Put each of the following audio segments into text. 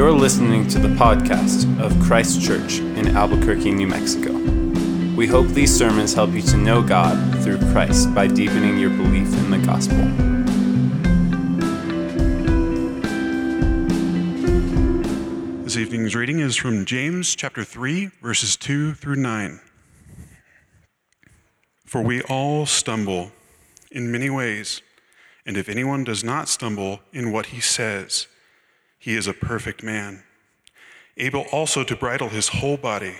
You're listening to the podcast of Christ Church in Albuquerque, New Mexico. We hope these sermons help you to know God through Christ by deepening your belief in the gospel. This evening's reading is from James chapter 3, verses 2 through 9. For we all stumble in many ways, and if anyone does not stumble in what he says, he is a perfect man, able also to bridle his whole body.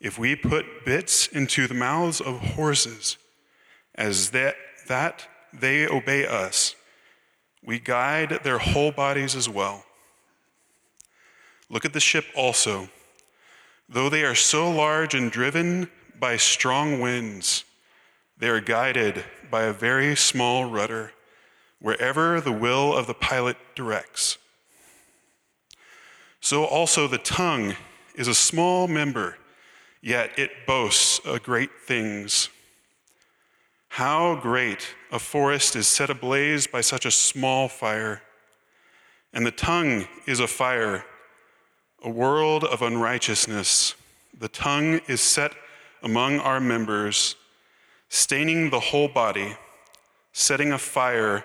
If we put bits into the mouths of horses, as that, that they obey us, we guide their whole bodies as well. Look at the ship also. Though they are so large and driven by strong winds, they are guided by a very small rudder wherever the will of the pilot directs. So also the tongue is a small member, yet it boasts a great things. How great a forest is set ablaze by such a small fire. And the tongue is a fire, a world of unrighteousness. The tongue is set among our members, staining the whole body setting afire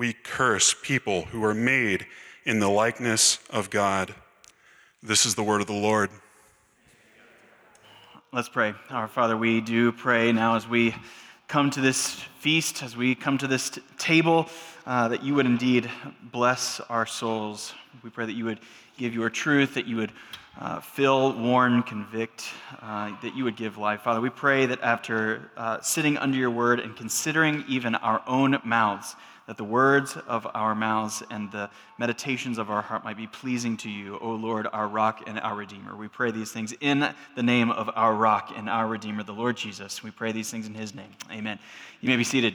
we curse people who are made in the likeness of God. This is the word of the Lord. Let's pray. Our Father, we do pray now as we come to this feast, as we come to this t- table, uh, that you would indeed bless our souls. We pray that you would give your truth, that you would uh, fill, warn, convict, uh, that you would give life. Father, we pray that after uh, sitting under your word and considering even our own mouths, that the words of our mouths and the meditations of our heart might be pleasing to you, O Lord, our rock and our redeemer. We pray these things in the name of our rock and our redeemer, the Lord Jesus. We pray these things in his name. Amen. You may be seated.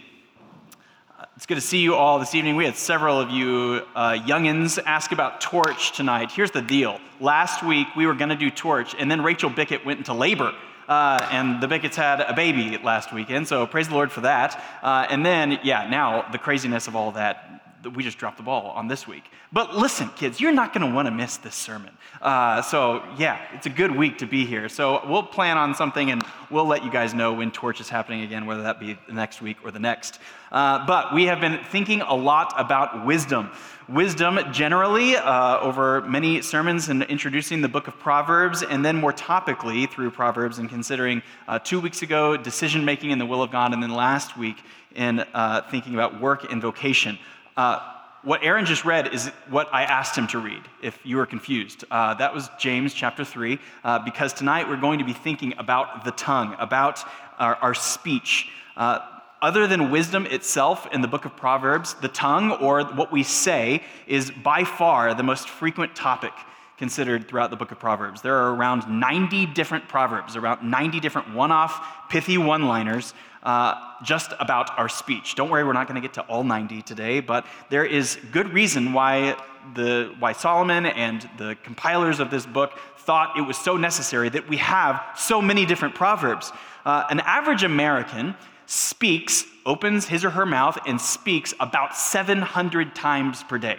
Uh, it's good to see you all this evening. We had several of you uh, youngins ask about Torch tonight. Here's the deal. Last week we were going to do Torch, and then Rachel Bickett went into labor. Uh, and the Bickets had a baby last weekend, so praise the Lord for that. Uh, and then, yeah, now the craziness of all that, we just dropped the ball on this week. But listen, kids, you're not going to want to miss this sermon. Uh, so, yeah, it's a good week to be here. So, we'll plan on something and we'll let you guys know when Torch is happening again, whether that be the next week or the next. Uh, but we have been thinking a lot about wisdom. Wisdom generally uh, over many sermons and introducing the book of Proverbs, and then more topically through Proverbs and considering uh, two weeks ago decision making in the will of God, and then last week in uh, thinking about work and vocation. Uh, what Aaron just read is what I asked him to read, if you were confused. Uh, that was James chapter 3, uh, because tonight we're going to be thinking about the tongue, about our, our speech. Uh, other than wisdom itself in the book of Proverbs, the tongue, or what we say, is by far the most frequent topic considered throughout the book of Proverbs. There are around 90 different proverbs, around 90 different one off, pithy one liners uh, just about our speech. Don't worry, we're not going to get to all 90 today, but there is good reason why, the, why Solomon and the compilers of this book thought it was so necessary that we have so many different proverbs. Uh, an average American speaks, opens his or her mouth, and speaks about 700 times per day.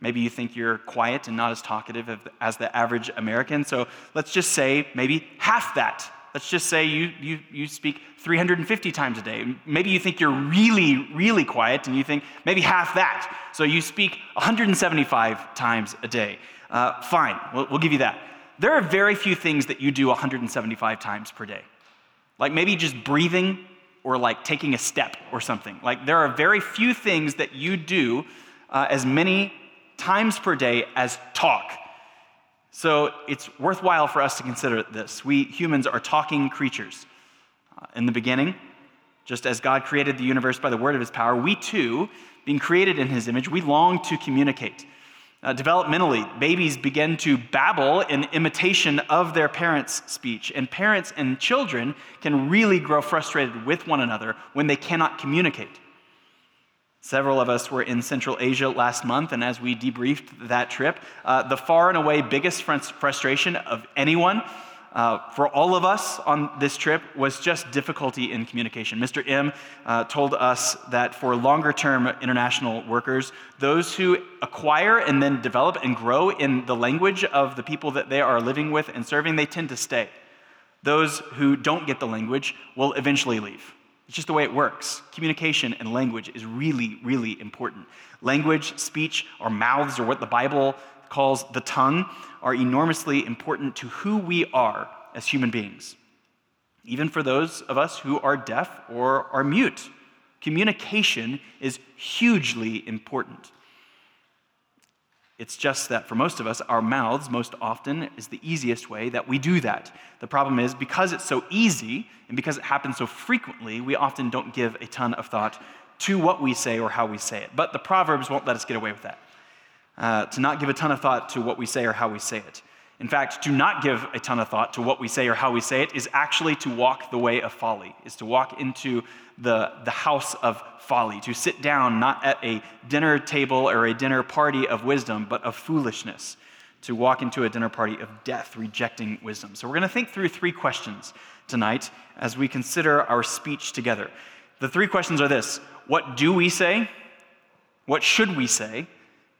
Maybe you think you're quiet and not as talkative as the average American, so let's just say maybe half that. Let's just say you, you, you speak 350 times a day. Maybe you think you're really, really quiet and you think maybe half that. So you speak 175 times a day. Uh, fine, we'll, we'll give you that. There are very few things that you do 175 times per day. Like maybe just breathing or like taking a step or something. Like there are very few things that you do uh, as many times per day as talk. So it's worthwhile for us to consider this. We humans are talking creatures. Uh, in the beginning, just as God created the universe by the word of his power, we too, being created in his image, we long to communicate. Uh, developmentally, babies begin to babble in imitation of their parents' speech, and parents and children can really grow frustrated with one another when they cannot communicate. Several of us were in Central Asia last month, and as we debriefed that trip, uh, the far and away biggest frustration of anyone uh, for all of us on this trip was just difficulty in communication. Mr. M uh, told us that for longer term international workers, those who acquire and then develop and grow in the language of the people that they are living with and serving, they tend to stay. Those who don't get the language will eventually leave. It's just the way it works. Communication and language is really, really important. Language, speech, our mouths, or what the Bible calls the tongue, are enormously important to who we are as human beings. Even for those of us who are deaf or are mute, communication is hugely important. It's just that for most of us, our mouths most often is the easiest way that we do that. The problem is because it's so easy and because it happens so frequently, we often don't give a ton of thought to what we say or how we say it. But the Proverbs won't let us get away with that uh, to not give a ton of thought to what we say or how we say it. In fact, to not give a ton of thought to what we say or how we say it is actually to walk the way of folly, is to walk into the, the house of folly, to sit down not at a dinner table or a dinner party of wisdom, but of foolishness, to walk into a dinner party of death, rejecting wisdom. So we're going to think through three questions tonight as we consider our speech together. The three questions are this What do we say? What should we say?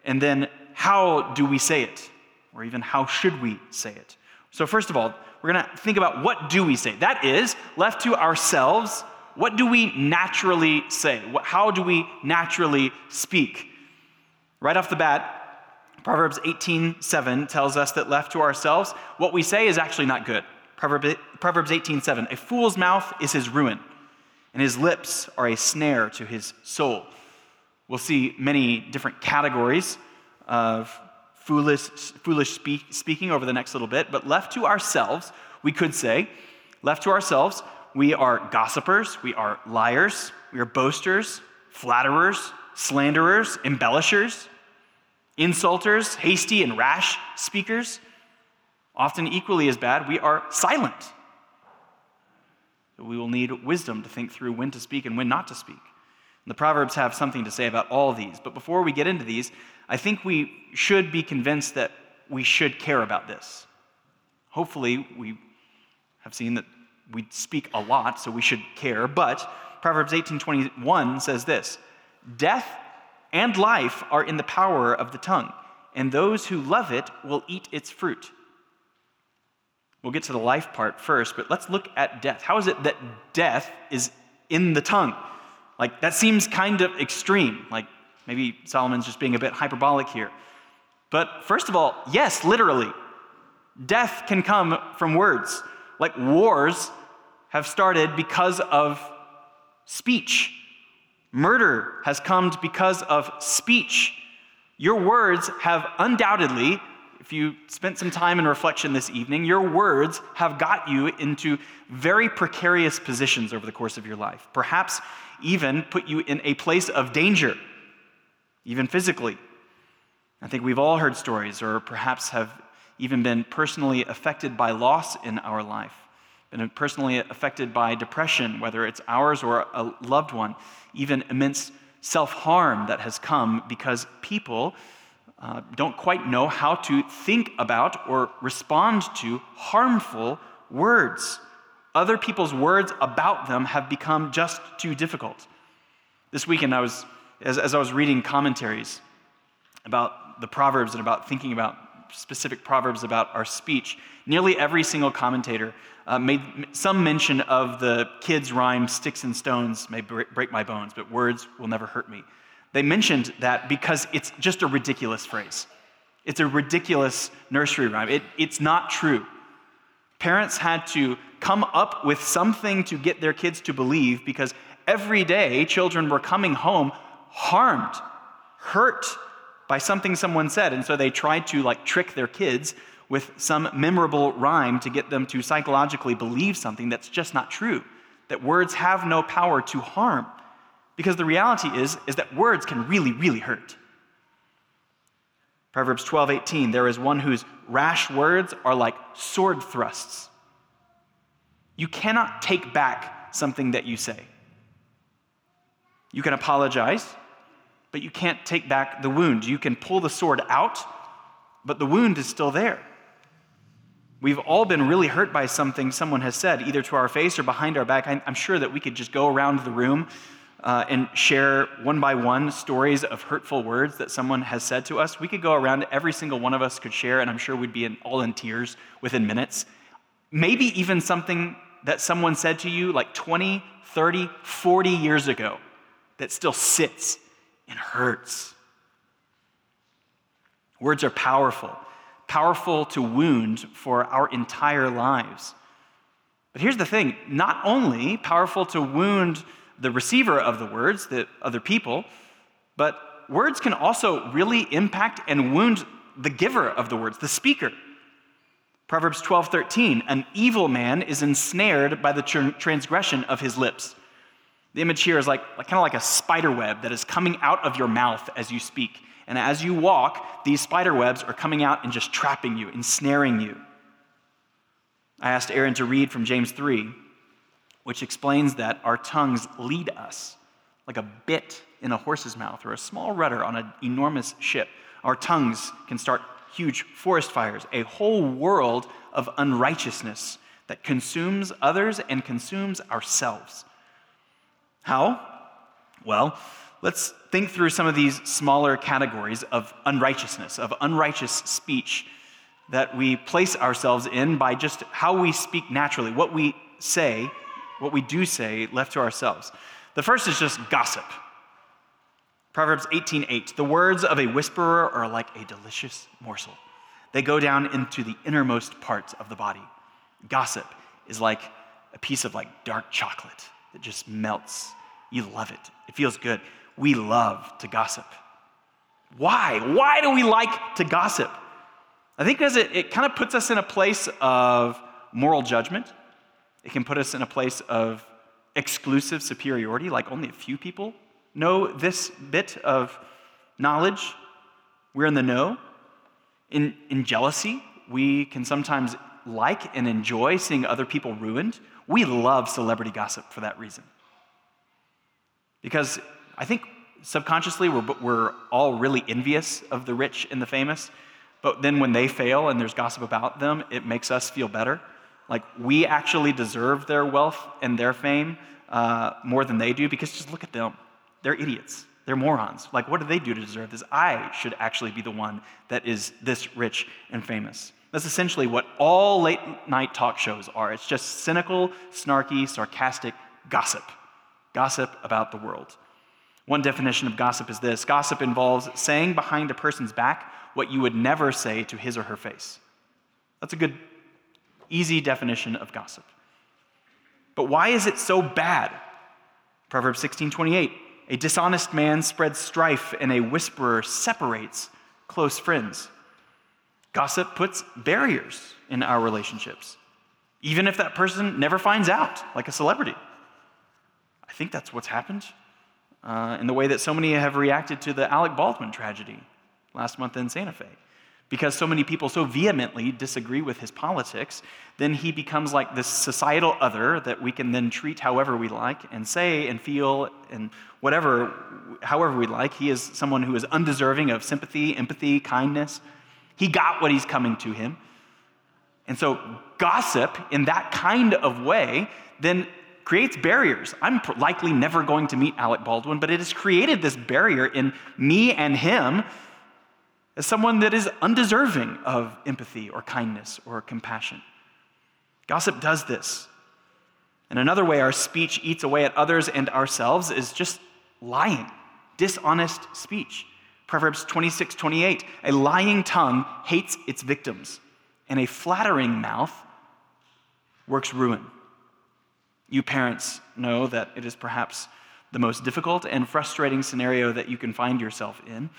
And then, how do we say it? Or even, how should we say it? So, first of all, we're going to think about what do we say? That is, left to ourselves, what do we naturally say? How do we naturally speak? Right off the bat, Proverbs 18:7 tells us that left to ourselves, what we say is actually not good. Proverbs 18:7, a fool's mouth is his ruin, and his lips are a snare to his soul. We'll see many different categories of foolish, foolish speak, speaking over the next little bit, but left to ourselves, we could say, left to ourselves, we are gossipers, we are liars, we are boasters, flatterers, slanderers, embellishers, insulters, hasty and rash speakers. Often equally as bad, we are silent. We will need wisdom to think through when to speak and when not to speak. The Proverbs have something to say about all these. But before we get into these, I think we should be convinced that we should care about this. Hopefully, we have seen that we speak a lot, so we should care. But Proverbs 18:21 says this: "Death and life are in the power of the tongue, and those who love it will eat its fruit." We'll get to the life part first, but let's look at death. How is it that death is in the tongue? Like, that seems kind of extreme. Like, maybe Solomon's just being a bit hyperbolic here. But first of all, yes, literally, death can come from words. Like, wars have started because of speech. Murder has come because of speech. Your words have undoubtedly, if you spent some time in reflection this evening, your words have got you into very precarious positions over the course of your life. Perhaps even put you in a place of danger, even physically. I think we've all heard stories, or perhaps have even been personally affected by loss in our life, been personally affected by depression, whether it's ours or a loved one, even immense self harm that has come because people uh, don't quite know how to think about or respond to harmful words other people's words about them have become just too difficult. This weekend, I was, as, as I was reading commentaries about the Proverbs and about thinking about specific Proverbs about our speech, nearly every single commentator uh, made some mention of the kids' rhyme, Sticks and stones may break my bones, but words will never hurt me. They mentioned that because it's just a ridiculous phrase. It's a ridiculous nursery rhyme. It, it's not true. Parents had to come up with something to get their kids to believe because every day children were coming home harmed, hurt by something someone said. And so they tried to like trick their kids with some memorable rhyme to get them to psychologically believe something that's just not true. That words have no power to harm. Because the reality is, is that words can really, really hurt. Proverbs 12, 18, there is one whose rash words are like sword thrusts. You cannot take back something that you say. You can apologize, but you can't take back the wound. You can pull the sword out, but the wound is still there. We've all been really hurt by something someone has said, either to our face or behind our back. I'm sure that we could just go around the room uh, and share one by one stories of hurtful words that someone has said to us. We could go around, every single one of us could share, and I'm sure we'd be in, all in tears within minutes. Maybe even something that someone said to you like 20, 30, 40 years ago that still sits and hurts. Words are powerful, powerful to wound for our entire lives. But here's the thing not only powerful to wound the receiver of the words, the other people, but words can also really impact and wound the giver of the words, the speaker. Proverbs 12, 13, an evil man is ensnared by the transgression of his lips. The image here is like, like kind of like a spider web that is coming out of your mouth as you speak. And as you walk, these spider webs are coming out and just trapping you, ensnaring you. I asked Aaron to read from James 3, which explains that our tongues lead us like a bit in a horse's mouth or a small rudder on an enormous ship. Our tongues can start huge forest fires, a whole world of unrighteousness that consumes others and consumes ourselves. How? Well, let's think through some of these smaller categories of unrighteousness, of unrighteous speech that we place ourselves in by just how we speak naturally, what we say what we do say left to ourselves. The first is just gossip. Proverbs 18:8. The words of a whisperer are like a delicious morsel. They go down into the innermost parts of the body. Gossip is like a piece of like dark chocolate that just melts. You love it. It feels good. We love to gossip. Why? Why do we like to gossip? I think because it, it kind of puts us in a place of moral judgment. It can put us in a place of exclusive superiority, like only a few people know this bit of knowledge. We're in the know. In, in jealousy, we can sometimes like and enjoy seeing other people ruined. We love celebrity gossip for that reason. Because I think subconsciously we're, we're all really envious of the rich and the famous, but then when they fail and there's gossip about them, it makes us feel better. Like, we actually deserve their wealth and their fame uh, more than they do because just look at them. They're idiots. They're morons. Like, what do they do to deserve this? I should actually be the one that is this rich and famous. That's essentially what all late night talk shows are. It's just cynical, snarky, sarcastic gossip. Gossip about the world. One definition of gossip is this gossip involves saying behind a person's back what you would never say to his or her face. That's a good Easy definition of gossip. But why is it so bad? Proverbs 16:28. A dishonest man spreads strife and a whisperer separates close friends. Gossip puts barriers in our relationships, even if that person never finds out, like a celebrity. I think that's what's happened uh, in the way that so many have reacted to the Alec Baldwin tragedy last month in Santa Fe because so many people so vehemently disagree with his politics, then he becomes like this societal other that we can then treat however we like and say and feel and whatever, however we like. He is someone who is undeserving of sympathy, empathy, kindness. He got what he's coming to him. And so, gossip in that kind of way then creates barriers. I'm likely never going to meet Alec Baldwin, but it has created this barrier in me and him as someone that is undeserving of empathy or kindness or compassion. Gossip does this. And another way our speech eats away at others and ourselves is just lying, dishonest speech. Proverbs 26, 28. A lying tongue hates its victims, and a flattering mouth works ruin. You parents know that it is perhaps the most difficult and frustrating scenario that you can find yourself in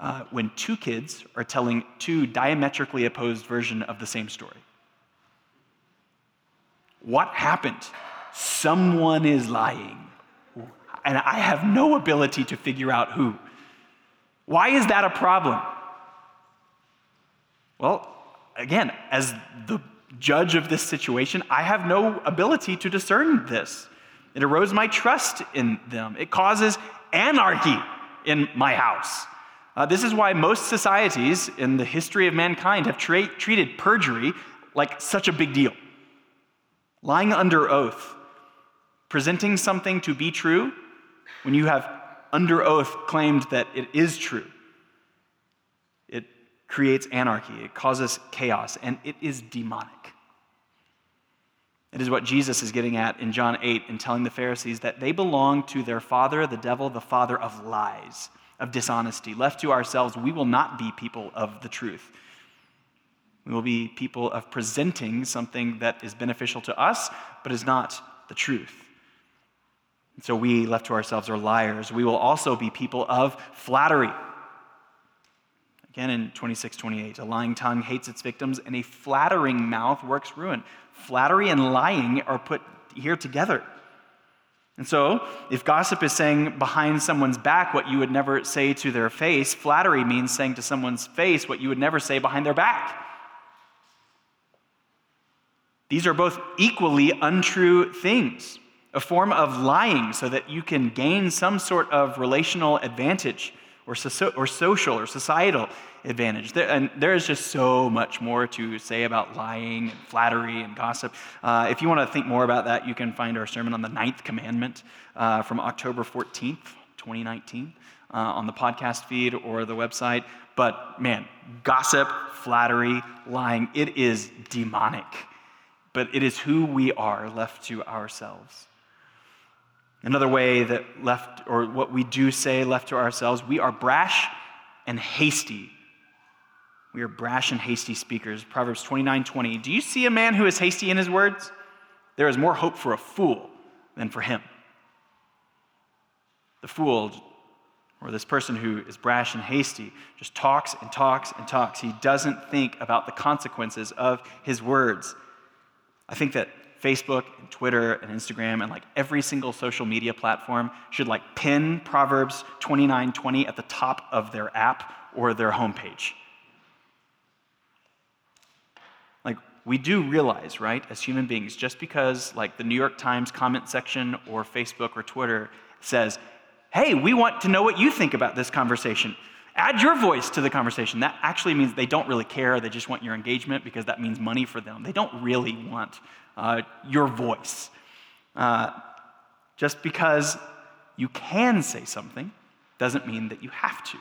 uh, when two kids are telling two diametrically opposed versions of the same story. What happened? Someone is lying. And I have no ability to figure out who. Why is that a problem? Well, again, as the judge of this situation, I have no ability to discern this. It erodes my trust in them. It causes anarchy in my house. Uh, this is why most societies in the history of mankind have tra- treated perjury like such a big deal. Lying under oath, presenting something to be true when you have under oath claimed that it is true. It creates anarchy, it causes chaos, and it is demonic. It is what Jesus is getting at in John 8 in telling the Pharisees that they belong to their father, the devil, the father of lies, of dishonesty. Left to ourselves, we will not be people of the truth. We will be people of presenting something that is beneficial to us, but is not the truth. And so we, left to ourselves, are liars. We will also be people of flattery. Again in 26, 28, a lying tongue hates its victims, and a flattering mouth works ruin. Flattery and lying are put here together. And so, if gossip is saying behind someone's back what you would never say to their face, flattery means saying to someone's face what you would never say behind their back. These are both equally untrue things, a form of lying so that you can gain some sort of relational advantage or, so, or social or societal advantage. There, and there is just so much more to say about lying and flattery and gossip. Uh, if you want to think more about that, you can find our sermon on the ninth commandment uh, from October 14th, 2019, uh, on the podcast feed or the website. But man, gossip, flattery, lying, it is demonic. But it is who we are left to ourselves. Another way that left, or what we do say left to ourselves, we are brash and hasty we are brash and hasty speakers. Proverbs 29 20. Do you see a man who is hasty in his words? There is more hope for a fool than for him. The fool, or this person who is brash and hasty, just talks and talks and talks. He doesn't think about the consequences of his words. I think that Facebook and Twitter and Instagram and like every single social media platform should like pin Proverbs 29:20 at the top of their app or their homepage. We do realize, right, as human beings, just because like the New York Times comment section or Facebook or Twitter says, hey, we want to know what you think about this conversation. Add your voice to the conversation. That actually means they don't really care. They just want your engagement because that means money for them. They don't really want uh, your voice. Uh, just because you can say something doesn't mean that you have to.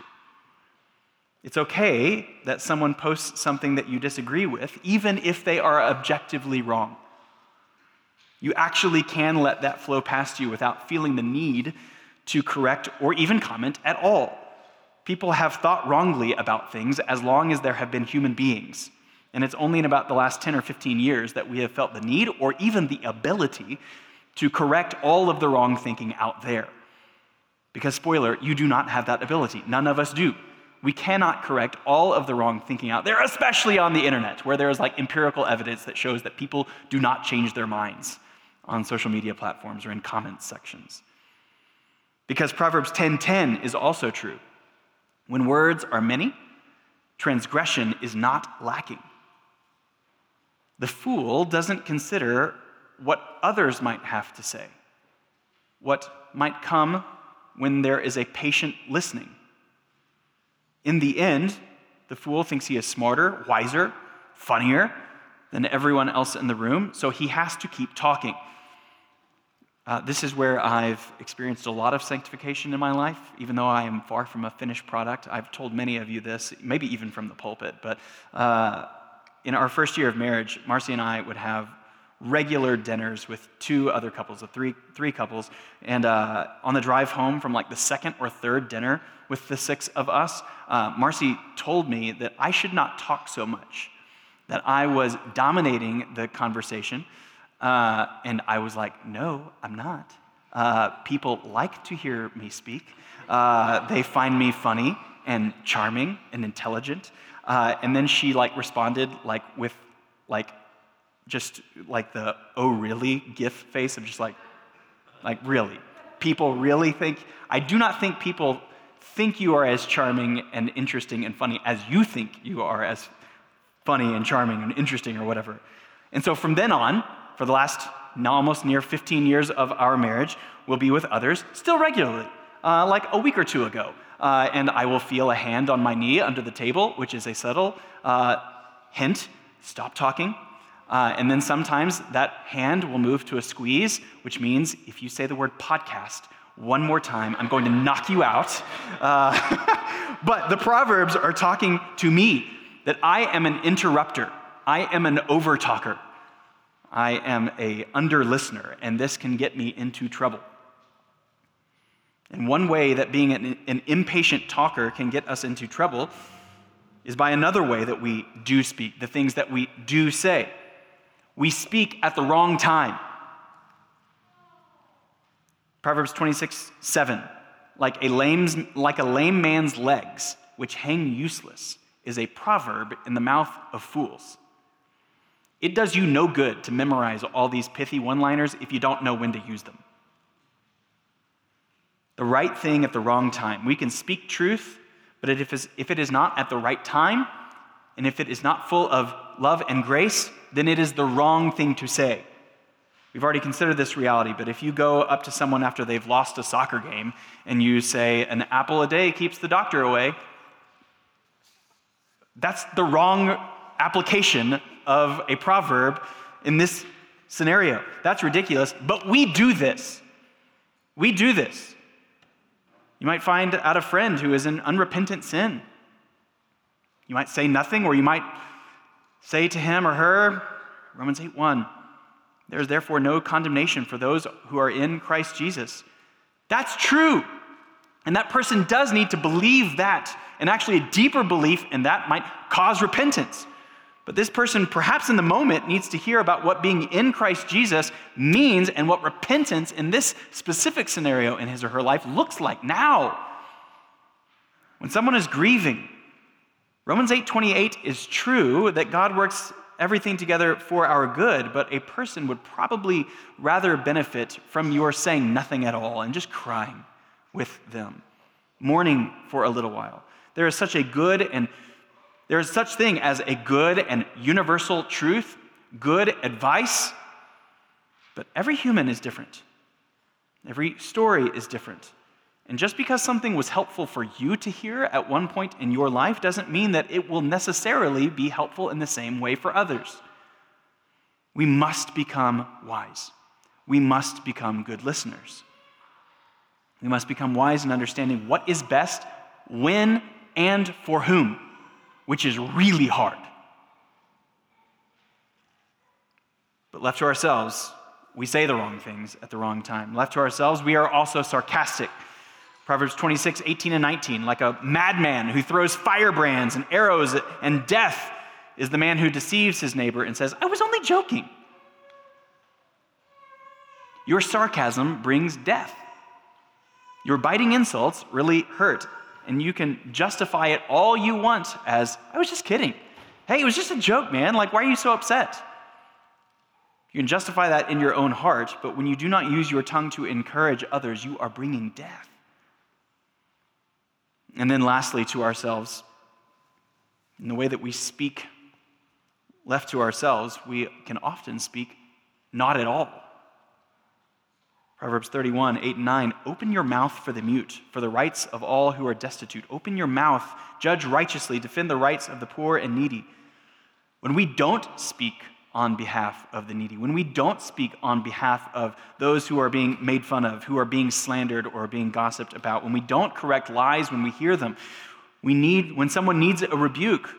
It's okay that someone posts something that you disagree with, even if they are objectively wrong. You actually can let that flow past you without feeling the need to correct or even comment at all. People have thought wrongly about things as long as there have been human beings. And it's only in about the last 10 or 15 years that we have felt the need or even the ability to correct all of the wrong thinking out there. Because, spoiler, you do not have that ability. None of us do we cannot correct all of the wrong thinking out there, especially on the internet, where there is like empirical evidence that shows that people do not change their minds on social media platforms or in comment sections. Because Proverbs 10:10 is also true. When words are many, transgression is not lacking. The fool doesn't consider what others might have to say, what might come when there is a patient listening in the end, the fool thinks he is smarter, wiser, funnier than everyone else in the room, so he has to keep talking. Uh, this is where I've experienced a lot of sanctification in my life, even though I am far from a finished product. I've told many of you this, maybe even from the pulpit, but uh, in our first year of marriage, Marcy and I would have regular dinners with two other couples, of three, three couples. And uh, on the drive home from like the second or third dinner with the six of us, uh, Marcy told me that I should not talk so much, that I was dominating the conversation. Uh, and I was like, no, I'm not. Uh, people like to hear me speak. Uh, they find me funny and charming and intelligent. Uh, and then she like responded like with like just like the oh really gif face of just like like really people really think i do not think people think you are as charming and interesting and funny as you think you are as funny and charming and interesting or whatever. And so from then on, for the last almost near 15 years of our marriage, we'll be with others still regularly, uh, like a week or two ago. Uh, and I will feel a hand on my knee under the table, which is a subtle uh, hint stop talking. Uh, and then sometimes that hand will move to a squeeze, which means if you say the word podcast one more time, I'm going to knock you out. Uh, but the Proverbs are talking to me that I am an interrupter, I am an overtalker. I am a under listener, and this can get me into trouble. And one way that being an, an, impatient talker can get us into trouble is by another way that we do speak, the things that we do say. We speak at the wrong time. Proverbs 26, 7. Like a, lame, like a lame man's legs, which hang useless, is a proverb in the mouth of fools. It does you no good to memorize all these pithy one liners if you don't know when to use them. The right thing at the wrong time. We can speak truth, but if it is not at the right time, and if it is not full of love and grace, then it is the wrong thing to say. We've already considered this reality, but if you go up to someone after they've lost a soccer game and you say, an apple a day keeps the doctor away, that's the wrong application of a proverb in this scenario. That's ridiculous, but we do this. We do this. You might find out a friend who is in unrepentant sin. You might say nothing, or you might say to him or her, Romans 8 1, there is therefore no condemnation for those who are in Christ Jesus. That's true. And that person does need to believe that. And actually, a deeper belief in that might cause repentance. But this person, perhaps in the moment, needs to hear about what being in Christ Jesus means and what repentance in this specific scenario in his or her life looks like now. When someone is grieving, Romans 8:28 is true that God works everything together for our good, but a person would probably rather benefit from your saying nothing at all and just crying with them, mourning for a little while. There is such a good and there is such thing as a good and universal truth, good advice, but every human is different. Every story is different. And just because something was helpful for you to hear at one point in your life doesn't mean that it will necessarily be helpful in the same way for others. We must become wise. We must become good listeners. We must become wise in understanding what is best, when, and for whom which is really hard. But left to ourselves, we say the wrong things at the wrong time. Left to ourselves, we are also sarcastic. Proverbs 26, 18, and 19. Like a madman who throws firebrands and arrows and death is the man who deceives his neighbor and says, I was only joking. Your sarcasm brings death. Your biting insults really hurt and you can justify it all you want as, I was just kidding. Hey, it was just a joke, man. Like, why are you so upset? You can justify that in your own heart, but when you do not use your tongue to encourage others, you are bringing death. And then, lastly, to ourselves, in the way that we speak left to ourselves, we can often speak not at all. Proverbs 31, 8 and 9. Open your mouth for the mute, for the rights of all who are destitute. Open your mouth, judge righteously, defend the rights of the poor and needy. When we don't speak on behalf of the needy, when we don't speak on behalf of those who are being made fun of, who are being slandered or being gossiped about, when we don't correct lies when we hear them, we need, when someone needs a rebuke,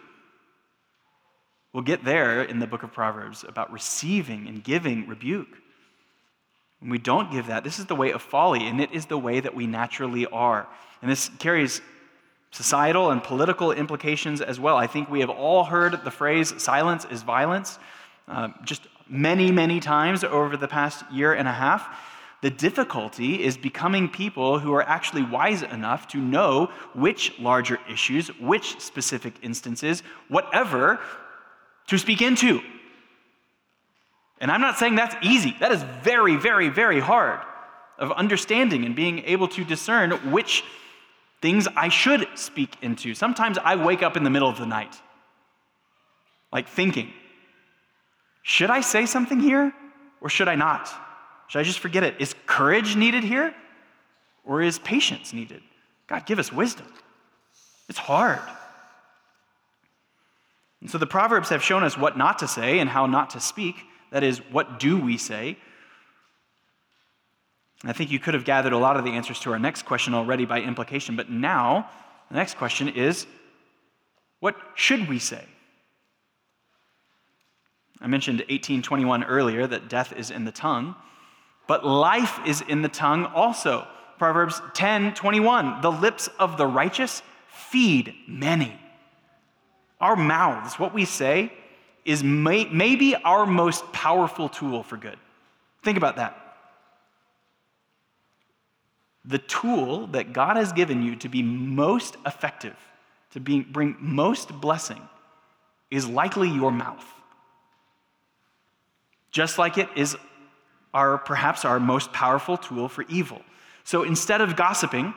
we'll get there in the book of Proverbs about receiving and giving rebuke. When we don't give that, this is the way of folly, and it is the way that we naturally are. And this carries societal and political implications as well. I think we have all heard the phrase silence is violence uh, just many, many times over the past year and a half. The difficulty is becoming people who are actually wise enough to know which larger issues, which specific instances, whatever, to speak into. And I'm not saying that's easy. That is very, very, very hard of understanding and being able to discern which things I should speak into. Sometimes I wake up in the middle of the night like thinking, should I say something here or should I not? Should I just forget it? Is courage needed here or is patience needed? God, give us wisdom. It's hard. And so the Proverbs have shown us what not to say and how not to speak. That is, what do we say? I think you could have gathered a lot of the answers to our next question already by implication, but now the next question is what should we say? I mentioned 1821 earlier that death is in the tongue, but life is in the tongue also. Proverbs 10 21, the lips of the righteous feed many. Our mouths, what we say, is may, maybe our most powerful tool for good. Think about that. The tool that God has given you to be most effective, to be, bring most blessing, is likely your mouth. Just like it is our perhaps our most powerful tool for evil. So instead of gossiping,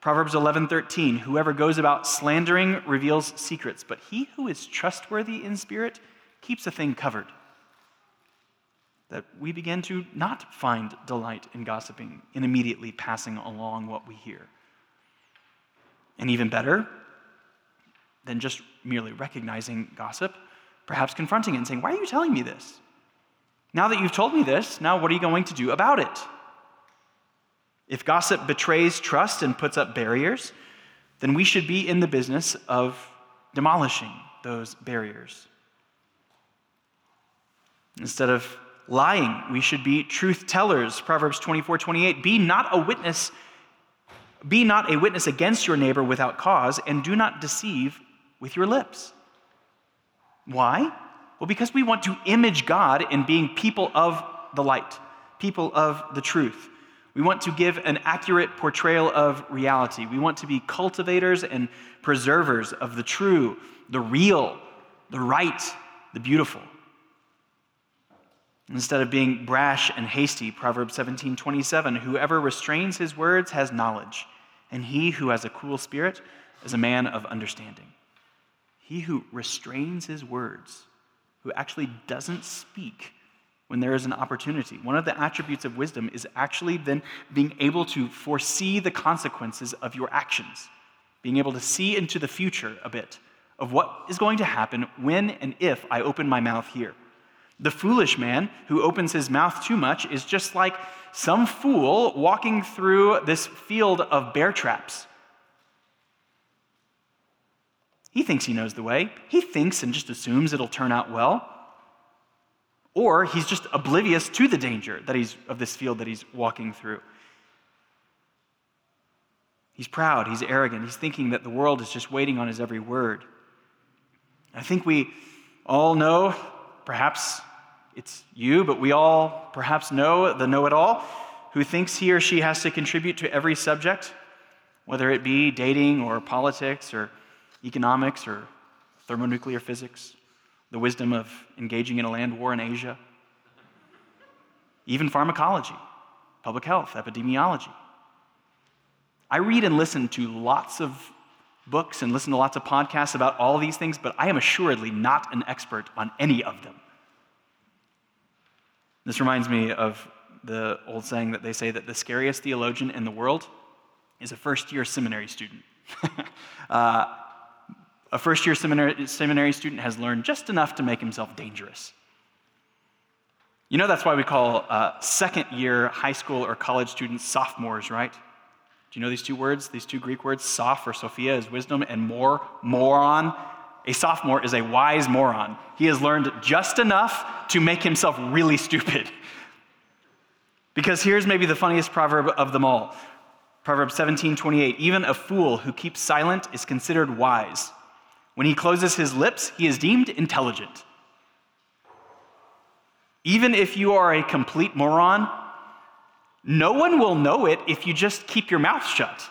Proverbs 11:13, whoever goes about slandering reveals secrets, but he who is trustworthy in spirit keeps a thing covered. That we begin to not find delight in gossiping, in immediately passing along what we hear. And even better than just merely recognizing gossip, perhaps confronting it and saying, Why are you telling me this? Now that you've told me this, now what are you going to do about it? If gossip betrays trust and puts up barriers, then we should be in the business of demolishing those barriers. Instead of lying, we should be truth tellers. Proverbs 24 28. Be not a witness, be not a witness against your neighbor without cause, and do not deceive with your lips. Why? Well, because we want to image God in being people of the light, people of the truth. We want to give an accurate portrayal of reality. We want to be cultivators and preservers of the true, the real, the right, the beautiful. Instead of being brash and hasty, Proverbs 17 27, whoever restrains his words has knowledge, and he who has a cool spirit is a man of understanding. He who restrains his words, who actually doesn't speak, when there is an opportunity. One of the attributes of wisdom is actually then being able to foresee the consequences of your actions, being able to see into the future a bit of what is going to happen when and if I open my mouth here. The foolish man who opens his mouth too much is just like some fool walking through this field of bear traps. He thinks he knows the way. He thinks and just assumes it'll turn out well or he's just oblivious to the danger that he's of this field that he's walking through. He's proud, he's arrogant, he's thinking that the world is just waiting on his every word. I think we all know, perhaps it's you, but we all perhaps know the know it all who thinks he or she has to contribute to every subject, whether it be dating or politics or economics or thermonuclear physics the wisdom of engaging in a land war in Asia, even pharmacology, public health, epidemiology. I read and listen to lots of books and listen to lots of podcasts about all these things, but I am assuredly not an expert on any of them. This reminds me of the old saying that they say that the scariest theologian in the world is a first year seminary student. uh, a first year seminary, student has learned just enough to make himself dangerous. You know, that's why we call uh, second year high school or college students sophomores, right? Do you know these two words, these two Greek words? Soph or Sophia is wisdom, and more, moron. A sophomore is a wise moron. He has learned just enough to make himself really stupid. Because here's maybe the funniest proverb of them all Proverbs 17 28. Even a fool who keeps silent is considered wise. When he closes his lips, he is deemed intelligent. Even if you are a complete moron, no one will know it if you just keep your mouth shut.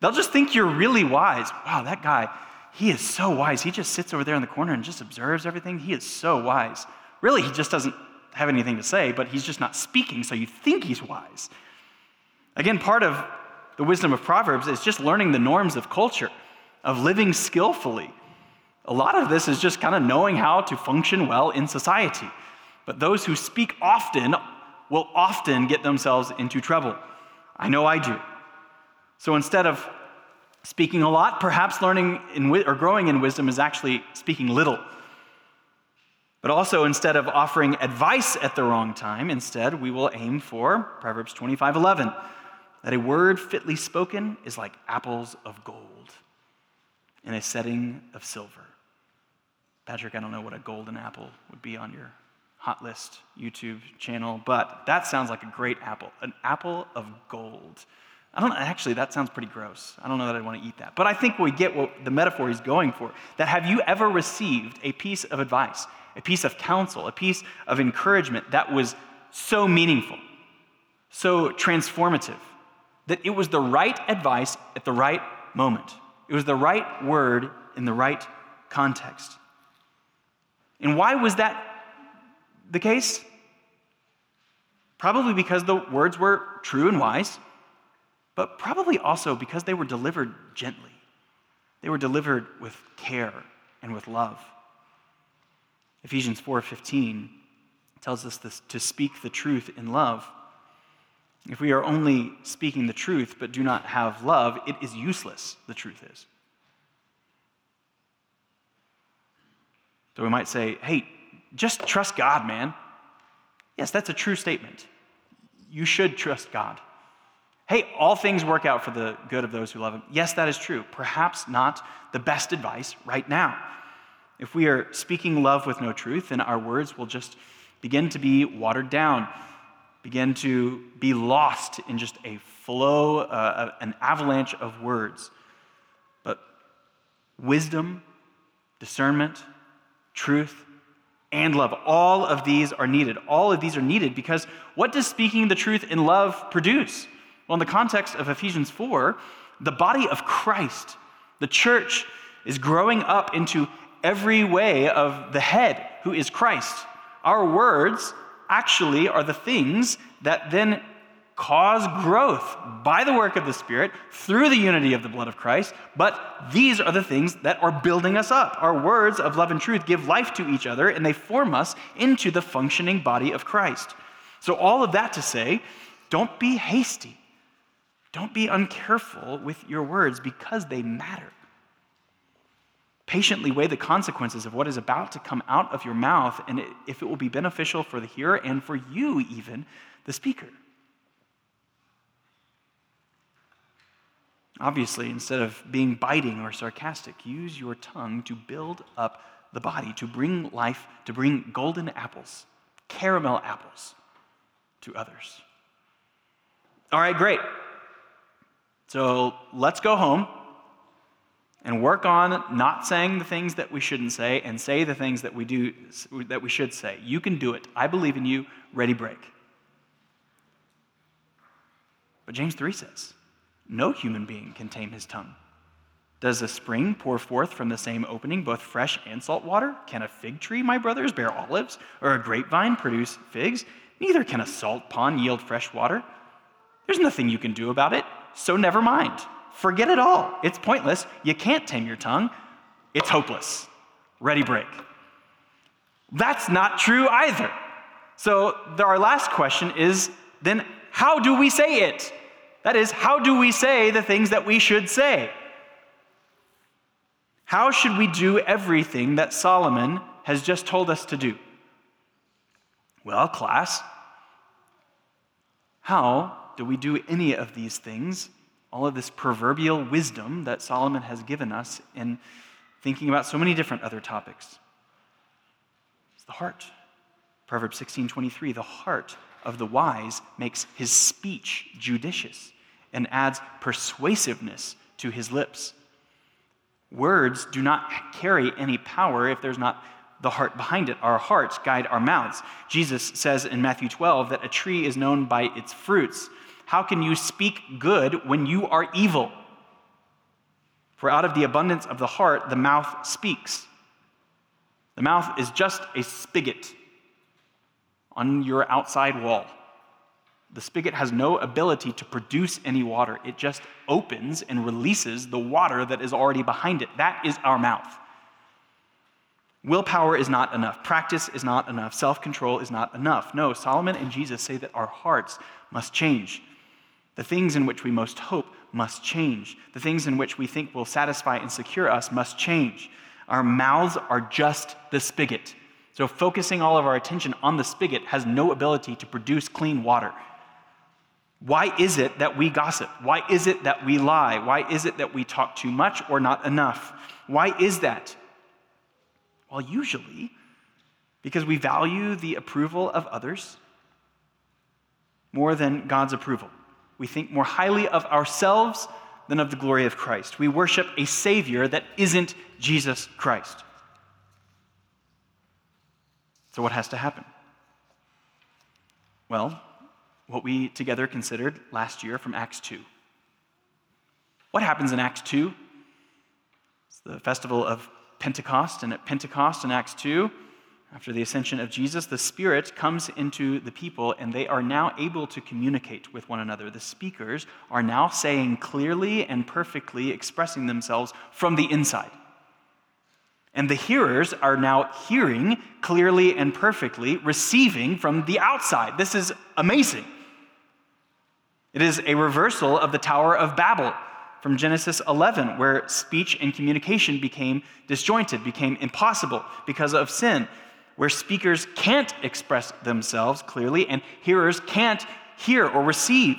They'll just think you're really wise. Wow, that guy, he is so wise. He just sits over there in the corner and just observes everything. He is so wise. Really, he just doesn't have anything to say, but he's just not speaking, so you think he's wise. Again, part of the wisdom of Proverbs is just learning the norms of culture of living skillfully, A lot of this is just kind of knowing how to function well in society. But those who speak often will often get themselves into trouble. I know I do. So instead of speaking a lot, perhaps learning in, or growing in wisdom is actually speaking little. But also, instead of offering advice at the wrong time, instead we will aim for Proverbs 25 11, that a word fitly spoken is like apples of gold in a setting of silver. Patrick, I don't know what a golden apple would be on your hot list YouTube channel, but that sounds like a great apple. An apple of gold. I don't actually, that sounds pretty gross. I don't know that I'd want to eat that. But I think we get what the metaphor he's going for. That have you ever received a piece of advice, a piece of counsel, a piece of encouragement that was so meaningful, so transformative, that it was the right advice at the right moment? It was the right word in the right context. And why was that the case? Probably because the words were true and wise, but probably also because they were delivered gently. They were delivered with care and with love. Ephesians 4:15 tells us this, to speak the truth in love. If we are only speaking the truth but do not have love, it is useless, the truth is. So we might say, hey, just trust God, man. Yes, that's a true statement. You should trust God. Hey, all things work out for the good of those who love Him. Yes, that is true. Perhaps not the best advice right now. If we are speaking love with no truth, then our words will just begin to be watered down, begin to be lost in just a flow, uh, an avalanche of words. But wisdom, discernment, truth, and love. All of these are needed. All of these are needed because what does speaking the truth in love produce? Well, in the context of Ephesians 4, the body of Christ, the church, is growing up into every way of the head, who is Christ. Our words actually are the things that then cause growth by the work of the Spirit through the unity of the blood of Christ. But these are the things that are building us up. Our words of love and truth give life to each other and they form us into the functioning body of Christ. So, all of that to say, don't be hasty. Don't be uncareful with your words because they matter. Patiently weigh the consequences of what is about to come out of your mouth and if it will be beneficial for the hearer and for you, even the speaker. Obviously, instead of being biting or sarcastic, use your tongue to build up the body, to bring life, to bring golden apples, caramel apples to others. All right, great. So let's go home and work on not saying the things that we shouldn't say and say the things that we do that we should say. You can do it. I believe in you. Ready break. But James 3 says, no human being can tame his tongue. Does a spring pour forth from the same opening both fresh and salt water? Can a fig tree, my brothers, bear olives, or a grapevine produce figs? Neither can a salt pond yield fresh water. There's nothing you can do about it, so never mind. Forget it all. It's pointless. You can't tame your tongue. It's hopeless. Ready break. That's not true either. So, our last question is then, how do we say it? That is, how do we say the things that we should say? How should we do everything that Solomon has just told us to do? Well, class, how do we do any of these things? All of this proverbial wisdom that Solomon has given us in thinking about so many different other topics. It's the heart. Proverbs 16:23, the heart of the wise makes his speech judicious and adds persuasiveness to his lips. Words do not carry any power if there's not the heart behind it. Our hearts guide our mouths. Jesus says in Matthew 12 that a tree is known by its fruits. How can you speak good when you are evil? For out of the abundance of the heart, the mouth speaks. The mouth is just a spigot on your outside wall. The spigot has no ability to produce any water. It just opens and releases the water that is already behind it. That is our mouth. Willpower is not enough. Practice is not enough. Self control is not enough. No, Solomon and Jesus say that our hearts must change. The things in which we most hope must change. The things in which we think will satisfy and secure us must change. Our mouths are just the spigot. So, focusing all of our attention on the spigot has no ability to produce clean water. Why is it that we gossip? Why is it that we lie? Why is it that we talk too much or not enough? Why is that? Well, usually because we value the approval of others more than God's approval. We think more highly of ourselves than of the glory of Christ. We worship a Savior that isn't Jesus Christ. So, what has to happen? Well, what we together considered last year from Acts 2. What happens in Acts 2? It's the festival of Pentecost, and at Pentecost in Acts 2, after the ascension of Jesus, the Spirit comes into the people and they are now able to communicate with one another. The speakers are now saying clearly and perfectly, expressing themselves from the inside. And the hearers are now hearing clearly and perfectly, receiving from the outside. This is amazing. It is a reversal of the Tower of Babel from Genesis 11, where speech and communication became disjointed, became impossible because of sin, where speakers can't express themselves clearly and hearers can't hear or receive.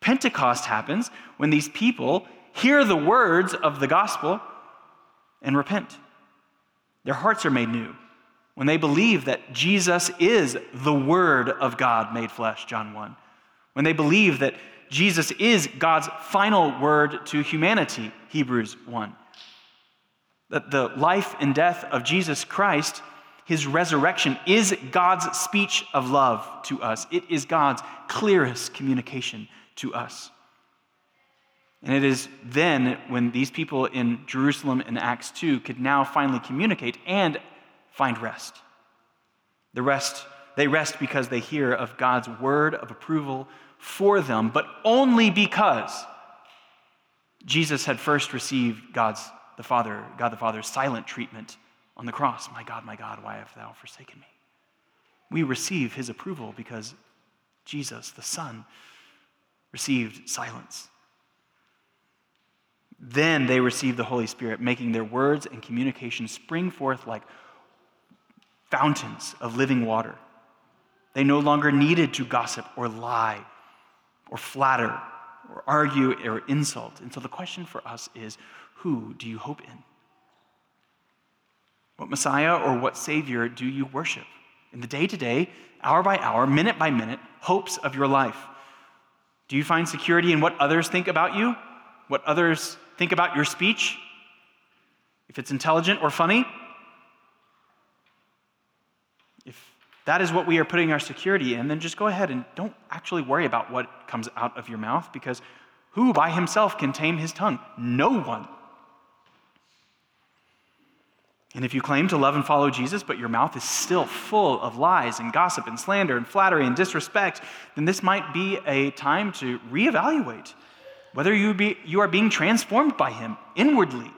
Pentecost happens when these people hear the words of the gospel and repent. Their hearts are made new when they believe that Jesus is the Word of God made flesh, John 1 when they believe that Jesus is God's final word to humanity, Hebrews 1. That the life and death of Jesus Christ, his resurrection, is God's speech of love to us. It is God's clearest communication to us. And it is then when these people in Jerusalem in Acts 2 could now finally communicate and find rest. The rest, they rest because they hear of God's word of approval for them, but only because Jesus had first received God's the Father, God the Father's silent treatment on the cross. My God, my God, why have thou forsaken me? We receive his approval because Jesus, the Son, received silence. Then they received the Holy Spirit, making their words and communication spring forth like fountains of living water. They no longer needed to gossip or lie or flatter or argue or insult. And so the question for us is who do you hope in? What Messiah or what Savior do you worship? In the day to day, hour by hour, minute by minute, hopes of your life. Do you find security in what others think about you? What others think about your speech? If it's intelligent or funny? If that is what we are putting our security in, then just go ahead and don't actually worry about what comes out of your mouth because who by himself can tame his tongue? No one. And if you claim to love and follow Jesus, but your mouth is still full of lies and gossip and slander and flattery and disrespect, then this might be a time to reevaluate whether you, be, you are being transformed by him inwardly,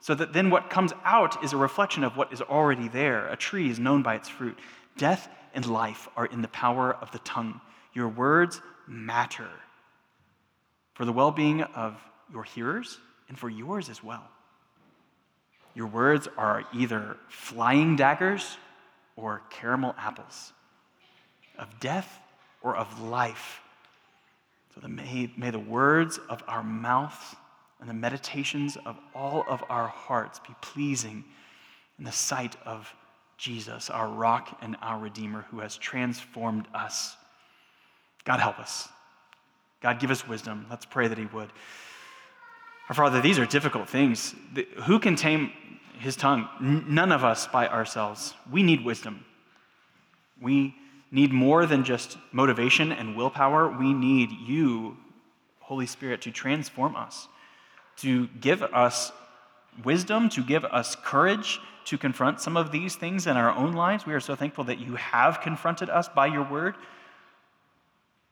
so that then what comes out is a reflection of what is already there. A tree is known by its fruit. Death and life are in the power of the tongue. Your words matter for the well being of your hearers and for yours as well. Your words are either flying daggers or caramel apples, of death or of life. So may, may the words of our mouths and the meditations of all of our hearts be pleasing in the sight of Jesus, our rock and our Redeemer, who has transformed us. God, help us. God, give us wisdom. Let's pray that He would. Our Father, these are difficult things. Who can tame His tongue? None of us by ourselves. We need wisdom. We need more than just motivation and willpower. We need you, Holy Spirit, to transform us, to give us wisdom, to give us courage to confront some of these things in our own lives. We are so thankful that you have confronted us by your word.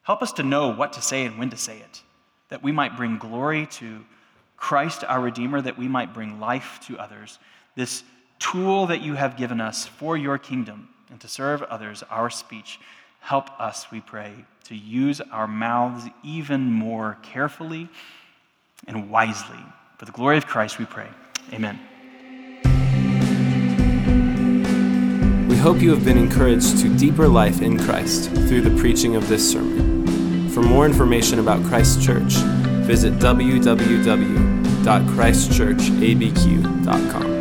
Help us to know what to say and when to say it, that we might bring glory to Christ our Redeemer, that we might bring life to others. This tool that you have given us for your kingdom and to serve others, our speech. Help us, we pray, to use our mouths even more carefully and wisely. For the glory of Christ, we pray. Amen. We hope you have been encouraged to deeper life in Christ through the preaching of this sermon. For more information about Christ Church, visit www.christchurchabq.com.